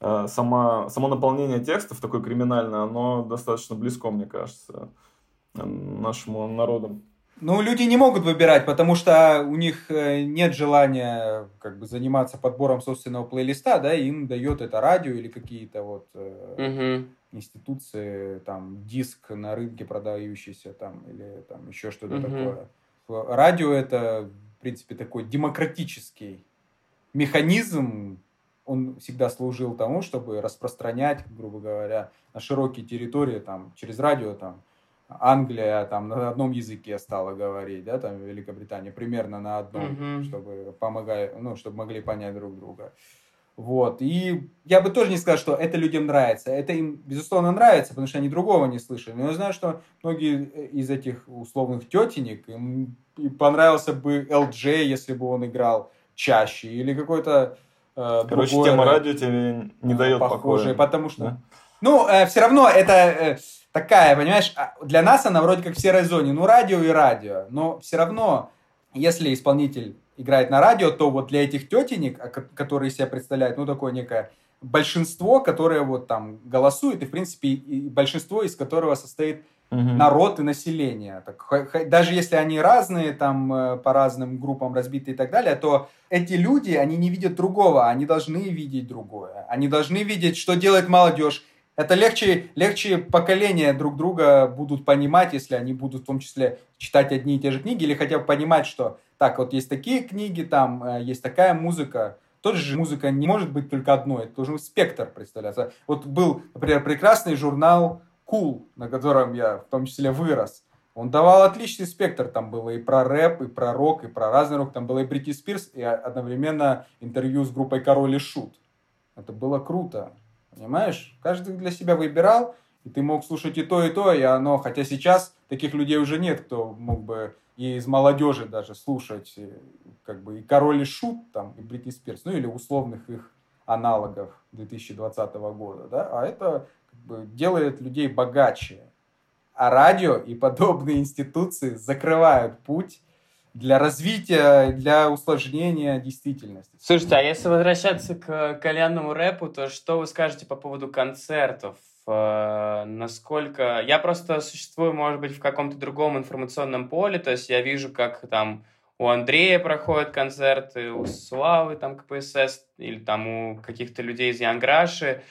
сама, само наполнение текстов такое криминальное, оно достаточно близко, мне кажется, нашему народу. Ну, люди не могут выбирать, потому что у них э, нет желания как бы заниматься подбором собственного плейлиста, да, им дает это радио или какие-то вот э, угу. институции, там, диск на рынке продающийся, там, или там еще что-то угу. такое. Радио это, в принципе, такой демократический механизм. Он всегда служил тому, чтобы распространять, грубо говоря, на широкие территории, там, через радио, там, Англия там на одном языке стала говорить, да, там Великобритания примерно на одном, mm-hmm. чтобы помогать, ну, чтобы могли понять друг друга. Вот. И я бы тоже не сказал, что это людям нравится. Это им, безусловно, нравится, потому что они другого не слышали. Но я знаю, что многие из этих условных тетенек, им понравился бы LJ, если бы он играл чаще. Или какой-то э, Короче, другой, тема радио тебе не дает похожее, покоя. Потому что... Да? Ну, э, все равно это э, такая, понимаешь, а, для нас она вроде как в серой зоне. Ну, радио и радио. Но все равно, если исполнитель играет на радио, то вот для этих тетенек, а, которые себя представляют, ну, такое некое большинство, которое вот там голосует, и, в принципе, и большинство из которого состоит народ и население. Так, даже если они разные, там э, по разным группам разбиты и так далее, то эти люди, они не видят другого, они должны видеть другое. Они должны видеть, что делает молодежь. Это легче, легче поколения друг друга будут понимать, если они будут в том числе читать одни и те же книги, или хотя бы понимать, что так, вот есть такие книги, там э, есть такая музыка, тоже же музыка не может быть только одной, это должен спектр представляться. Вот был, например, прекрасный журнал Cool, на котором я в том числе вырос. Он давал отличный спектр, там было и про рэп, и про рок, и про разный рок, там было и Бритни Спирс, и одновременно интервью с группой Король и Шут. Это было круто, понимаешь? Каждый для себя выбирал, и ты мог слушать и то, и то, и оно, хотя сейчас таких людей уже нет, кто мог бы и из молодежи даже слушать, э, как бы и Король и Шут, там, и Бритни Спирс, ну или условных их аналогов 2020 года, да, а это делает людей богаче. А радио и подобные институции закрывают путь для развития, для усложнения действительности. Слушайте, а если возвращаться к кальянному рэпу, то что вы скажете по поводу концертов? Э, насколько... Я просто существую, может быть, в каком-то другом информационном поле, то есть я вижу, как там у Андрея проходят концерты, у Славы там КПСС, или там у каких-то людей из Янграши.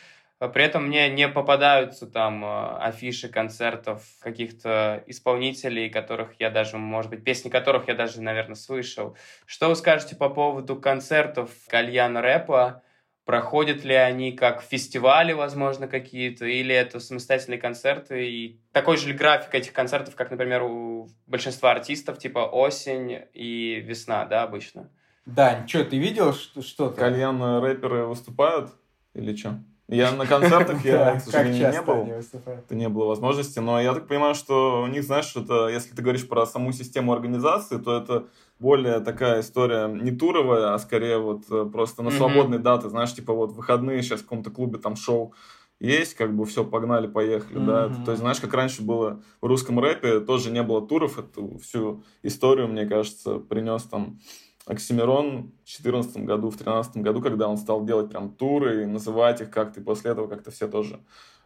А при этом мне не попадаются там а, афиши концертов каких-то исполнителей, которых я даже, может быть, песни которых я даже, наверное, слышал. Что вы скажете по поводу концертов кальян рэпа? Проходят ли они как фестивали, возможно, какие-то, или это самостоятельные концерты? И такой же ли график этих концертов, как, например, у большинства артистов, типа осень и весна, да, обычно? Да, что, ты видел что-то? Кальян рэперы выступают или что? Я на концертах, я, к сожалению, не был. Это не было возможности. Но я так понимаю, что у них, знаешь, это, если ты говоришь про саму систему организации, то это более такая история не туровая, а скорее вот э, просто на свободные даты. Знаешь, типа вот выходные сейчас в каком-то клубе там шоу есть, как бы все, погнали, поехали, mm-hmm. да. То есть, знаешь, как раньше было в русском рэпе, тоже не было туров, эту всю историю, мне кажется, принес там Оксимирон в 2014 году, в 2013 году, когда он стал делать прям туры и называть их как-то, и после этого как-то все тоже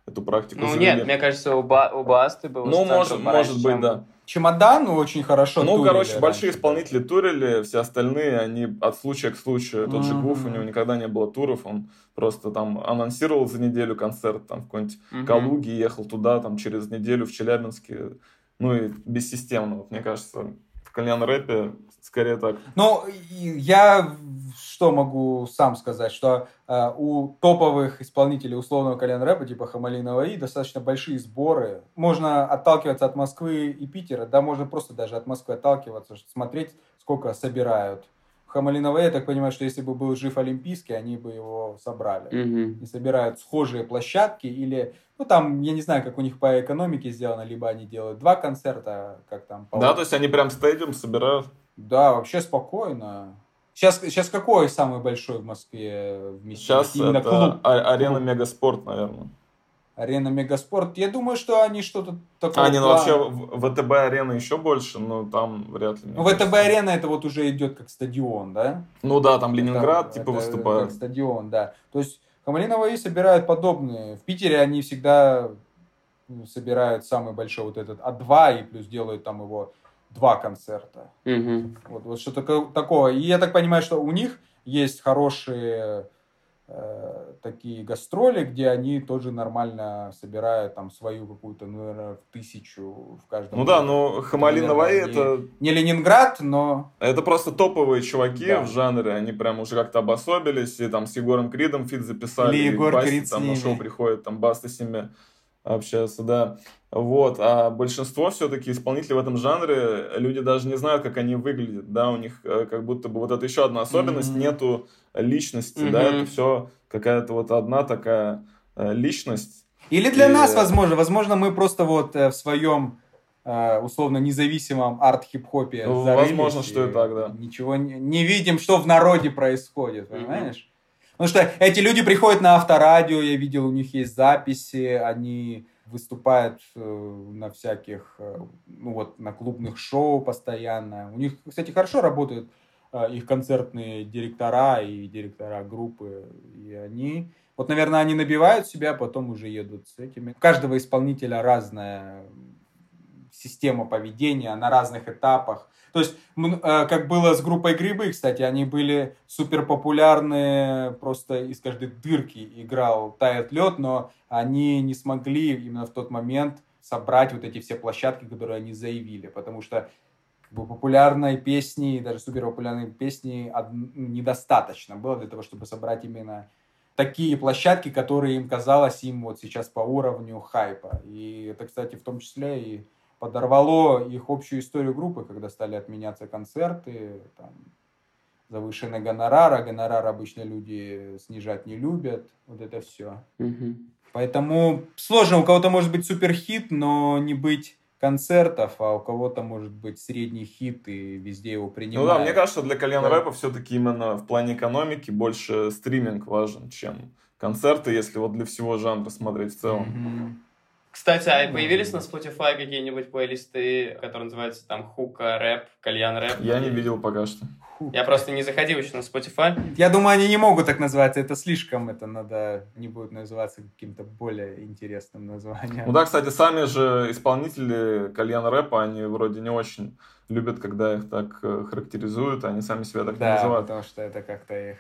эту практику Ну завели. нет, мне кажется, у, ба у Басты был Ну, может, может быть, чем... да. Чемодан очень хорошо Ну, короче, раньше. большие исполнители турили, все остальные, они от случая к случаю. Тот mm-hmm. же Гуф, у него никогда не было туров, он просто там анонсировал за неделю концерт там в какой-нибудь mm-hmm. Калуге, ехал туда, там через неделю в Челябинске. Ну и бессистемно, вот, мне кажется, в кальян-рэпе Скорее так. Ну, я что могу сам сказать, что э, у топовых исполнителей условного колен рэпа, типа Хамали Наваи, достаточно большие сборы. Можно отталкиваться от Москвы и Питера, да, можно просто даже от Москвы отталкиваться, смотреть, сколько собирают. Хамали Наваи, я так понимаю, что если бы был жив Олимпийский, они бы его собрали. Mm-hmm. И собирают схожие площадки или ну, там, я не знаю, как у них по экономике сделано, либо они делают два концерта, как там. По да, то есть они прям стадиум собирают? Да, вообще спокойно. Сейчас, сейчас какой самый большой в Москве вместе? Сейчас Именно это клуб. А, арена Мегаспорт, наверное. Арена Мегаспорт. Я думаю, что они что-то такое... А, не, ну вообще ВТБ Арена еще больше, но там вряд ли. Ну, ВТБ Арена это вот уже идет как стадион, да? Ну да, там Ленинград это, типа это, выступает. Как стадион, да. То есть Хамалиновые собирают подобные. В Питере они всегда ну, собирают самый большой вот этот А2 и плюс делают там его два концерта. Угу. Вот, вот что-то такое. И я так понимаю, что у них есть хорошие э, такие гастроли, где они тоже нормально собирают там свою какую-то, ну, наверное, в тысячу в каждом. Ну да, но HammAli Navai это... Не Ленинград, но... Это просто топовые чуваки да. в жанре, они прям уже как-то обособились, и там с Егором Кридом feat записали. Или Егор Крид там на шоу приходит, там Баста с ними общаться, да. Вот, а большинство все-таки исполнителей в этом жанре, люди даже не знают, как они выглядят, да, у них э, как будто бы вот это еще одна особенность, mm-hmm. нету личности, mm-hmm. да, это все какая-то вот одна такая э, личность. Или для и... нас, возможно, возможно, мы просто вот э, в своем условно независимом арт-хип-хопе ну, Возможно, что и так, да. Ничего не, не видим, что в народе происходит, понимаешь? Mm-hmm. Потому что эти люди приходят на авторадио, я видел, у них есть записи, они выступает э, на всяких, э, ну вот, на клубных шоу постоянно. У них, кстати, хорошо работают э, их концертные директора и директора группы, и они, вот, наверное, они набивают себя, потом уже едут с этими. У каждого исполнителя разная система поведения на разных этапах. То есть, э, как было с группой Грибы, кстати, они были супер популярны, просто из каждой дырки играл «Тает лед», но они не смогли именно в тот момент собрать вот эти все площадки, которые они заявили, потому что как бы, популярной песни, даже супер популярной песни недостаточно было для того, чтобы собрать именно такие площадки, которые им казалось им вот сейчас по уровню хайпа. И это, кстати, в том числе и подорвало их общую историю группы, когда стали отменяться концерты, там, завышенный гонорар, а гонорар обычно люди снижать не любят, вот это все. Угу. Поэтому сложно, у кого-то может быть супер хит, но не быть концертов, а у кого-то может быть средний хит и везде его принимают. Ну да, мне кажется, для кальян рэпа все-таки именно в плане экономики больше стриминг важен, чем концерты, если вот для всего жанра смотреть в целом. Мгм. Кстати, а появились на Spotify какие-нибудь плейлисты, которые называются там хука рэп, кальян рэп? Я не видел пока что. Я просто не заходил еще на Spotify. Я думаю, они не могут так называться, это слишком, это надо, не будет называться каким-то более интересным названием. Ну да, кстати, сами же исполнители кальян рэпа, они вроде не очень любят, когда их так э, характеризуют, они сами себя так не Да, называют. потому что это как-то их...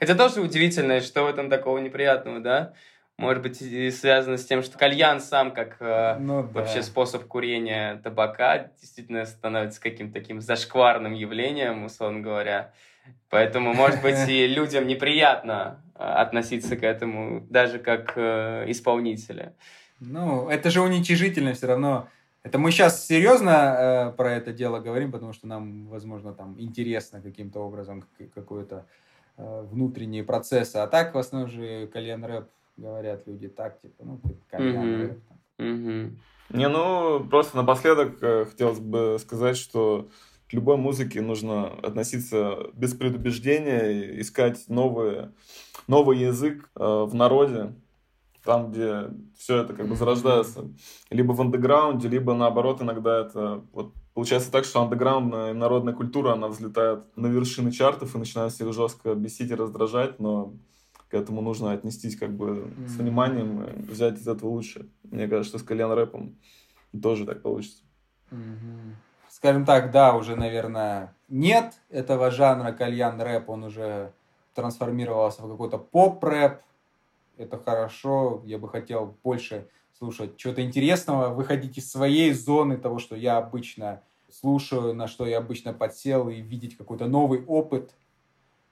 Это тоже удивительно, что в этом такого неприятного, да? Может быть, и связано с тем, что кальян сам, как э, Ну да. вообще способ курения табака, действительно становится каким-то таким зашкварным явлением, условно говоря. Поэтому, может быть, и людям неприятно э, относиться к этому, даже как э, исполнители. Ну, это же уничижительно все равно. Это мы сейчас серьезно э, про это дело говорим, потому что нам, возможно, там интересно каким-то образом как- какой-то э, внутренние процессы. А так, в основном же кальян рэп говорят люди так, типа, ну, ты кальян. Мгм. Не, ну, просто напоследок э, хотелось бы сказать, что к любой музыке нужно относиться без предубеждения, искать новые, новый язык э, в народе, там, где все это как бы зарождается. Либо в андеграунде, либо наоборот, иногда это вот получается так, что андеграундная народная культура, она взлетает на вершины чартов и начинает всех жестко бесить и раздражать, но к этому нужно отнестись как бы с вниманием, взять из этого лучше. Мне кажется, что с кальян рэпом тоже так получится. Скажем так, да, уже, наверное, нет этого жанра кальян рэп, он уже трансформировался в какой-то поп-рэп. Это хорошо, я бы хотел больше слушать чего-то интересного, выходить из своей зоны того, что я обычно слушаю, на что я обычно подсел, и видеть какой-то новый опыт.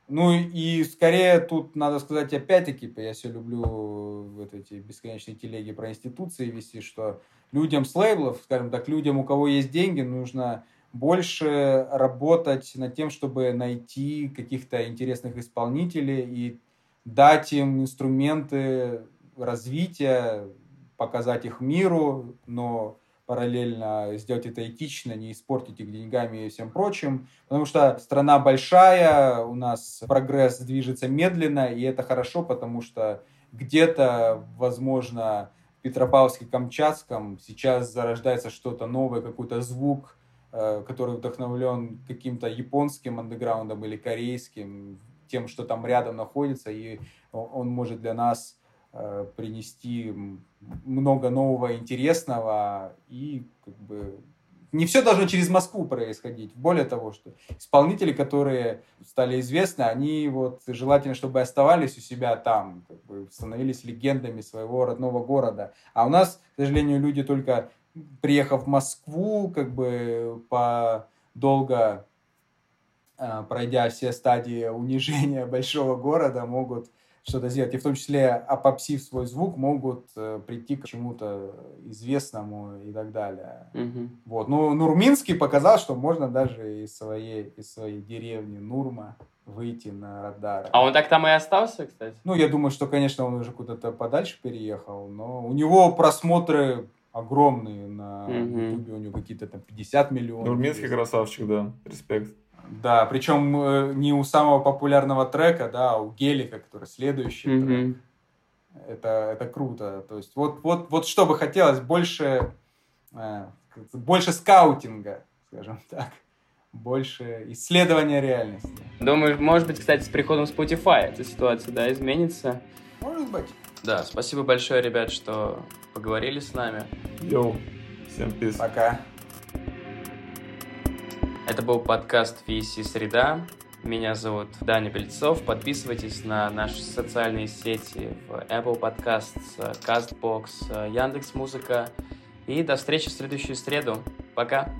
Ну и скорее тут надо сказать опять-таки, я все люблю вот эти бесконечные телеги про институции вести, что людям с лейблов, скажем так, людям, у кого есть деньги, нужно больше работать над тем, чтобы найти каких-то интересных исполнителей и дать им инструменты развития, показать их миру, но параллельно сделать это этично, не испортить их деньгами и всем прочим. Потому что страна большая, у нас прогресс движется медленно, и это хорошо, потому что где-то, возможно, в Петропавловске-Камчатском сейчас зарождается что-то новое, какой-то звук, э, который вдохновлен каким-то японским андеграундом или корейским, тем, что там рядом находится, и он может для нас принести м- много нового интересного и как бы не все должно через Москву происходить. Более того, что исполнители, которые стали известны, они вот желательно, чтобы оставались у себя там, как бы становились легендами своего родного города. А у нас, к сожалению, люди только приехав в Москву, как бы по долго э, пройдя все стадии унижения большого города, могут что-то сделать. И в том числе, опопсив свой звук, могут э, прийти к чему-то известному и так далее. Мгм. Вот. Ну, Нурминский показал, что можно даже из своей, из своей деревни Нурма выйти на радар. А он так там и остался, кстати? Ну, я думаю, что, конечно, он уже куда-то подальше переехал, но у него просмотры огромные на Мгм. Ютубе, у него какие-то там 50 миллионов. Нурминский красавчик, да, респект. Да, причем э, не у самого популярного трека, да, а у Гелика, который следующий трек. Мгм. Это, это круто. То есть вот, вот, вот что бы хотелось, больше, э, больше скаутинга, скажем так. Больше исследования реальности. Думаю, может быть, кстати, с приходом Spotify эта ситуация, да, изменится. Может быть. Да, спасибо большое, ребят, что поговорили с нами. Йоу. Всем пиз. Пока. Это был подкаст VC Среда. Меня зовут Даня Бельцов. Подписывайтесь на наши социальные сети в Apple Podcasts, CastBox, Яндекс Музыка. И до встречи в следующую среду. Пока!